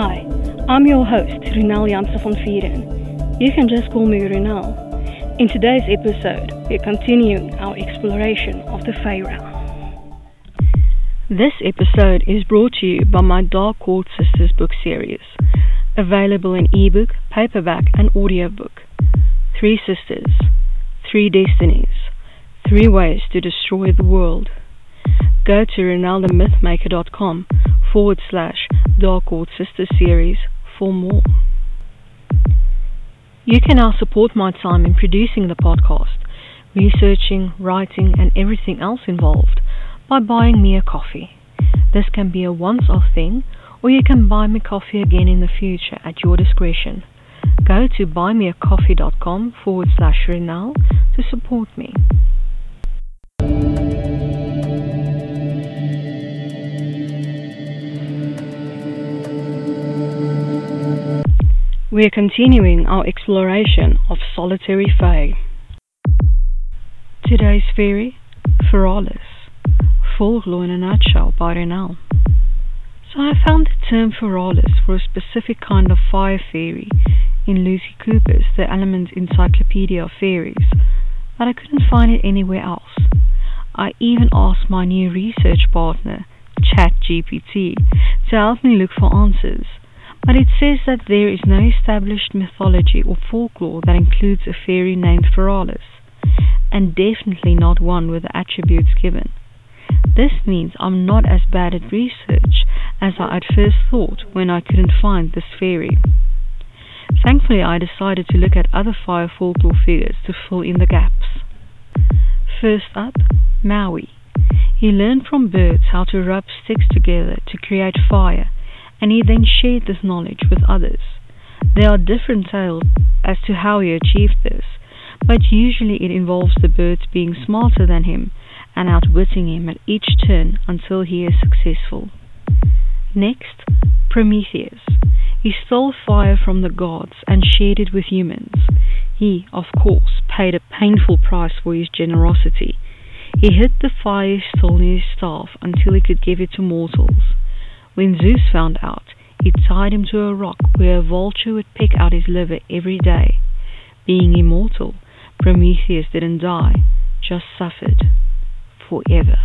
Hi, I'm your host, Ronel Janse van Vuuren. You can just call me Ronel. In today's episode, we're continuing our exploration of the realm. This episode is brought to you by my Dark Court Sisters book series, available in ebook, paperback, and audiobook. Three sisters, three destinies, three ways to destroy the world. Go to ronelthemythmaker.com forward slash Dark Court Sisters series for more. You can now support my time in producing the podcast, researching, writing, and everything else involved by buying me a coffee. This can be a once off thing, or you can buy me coffee again in the future at your discretion. Go to buymeacoffee.com forward slash Ronel to support me. We are continuing our exploration of solitary fae. Today's fairy, Farralis, folklore in a nutshell by Ronel. So I found the term Farralis for a specific kind of fire fairy in Lucy Cooper's The Element Encyclopedia of Fairies, but I couldn't find it anywhere else. I even asked my new research partner, ChatGPT, to help me look for answers but it says that there is no established mythology or folklore that includes a fairy named Farralis, and definitely not one with the attributes given. This means I'm not as bad at research as I at first thought when I couldn't find this fairy. Thankfully, I decided to look at other fire folklore figures to fill in the gaps. First up, Maui. He learned from birds how to rub sticks together to create fire and he then shared this knowledge with others. There are different tales as to how he achieved this, but usually it involves the birds being smarter than him and outwitting him at each turn until he is successful. Next, Prometheus. He stole fire from the gods and shared it with humans. He, of course, paid a painful price for his generosity. He hid the fire he stole in his staff until he could give it to mortals. When Zeus found out, he tied him to a rock where a vulture would pick out his liver every day. Being immortal, Prometheus didn't die, just suffered forever.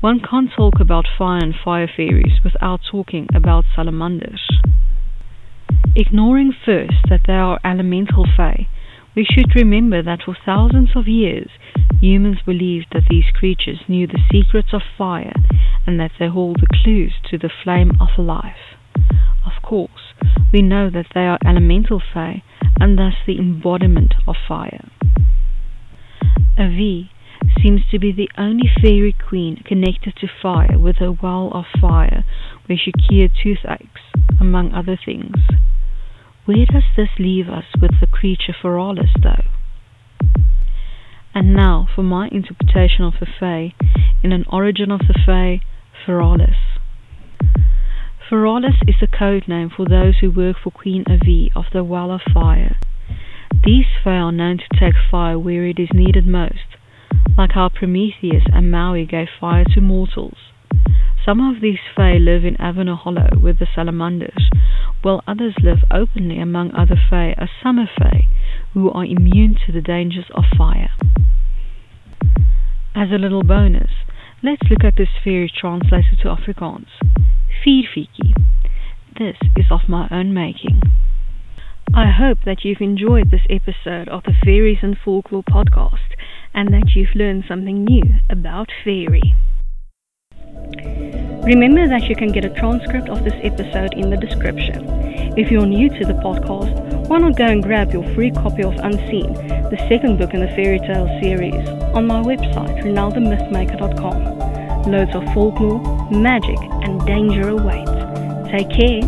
One can't talk about fire and fire fairies without talking about salamanders. Ignoring first that they are elemental fae, we should remember that for thousands of years humans believed that these creatures knew the secrets of fire and that they hold the clues to the flame of life. Of course, we know that they are elemental fae and thus the embodiment of fire. Avi seems to be the only fairy queen connected to fire with a well of fire where she cured toothaches, among other things. Where does this leave us with the creature Farralis, though? And now for my interpretation of the Fae in an origin of the Fae, Farralis. Farralis is a code name for those who work for Queen Avi of the Well of Fire. These Fae are known to take fire where it is needed most, like how Prometheus and Maui gave fire to mortals. Some of these Fae live in Avenel Hollow with the salamanders, while others live openly among other Fae as summer Fae, who are immune to the dangers of fire. As a little bonus, let's look at this fairy translated to Afrikaans. Vuurfeetjie. This is of my own making. I hope that you've enjoyed this episode of the Fairies and Folklore podcast and that you've learned something new about fairy. Remember that you can get a transcript of this episode in the description. If you're new to the podcast, why not go and grab your free copy of Unseen, the second book in the fairy tale series, on my website, ronelthemythmaker.com. Loads of folklore, magic, and danger awaits. Take care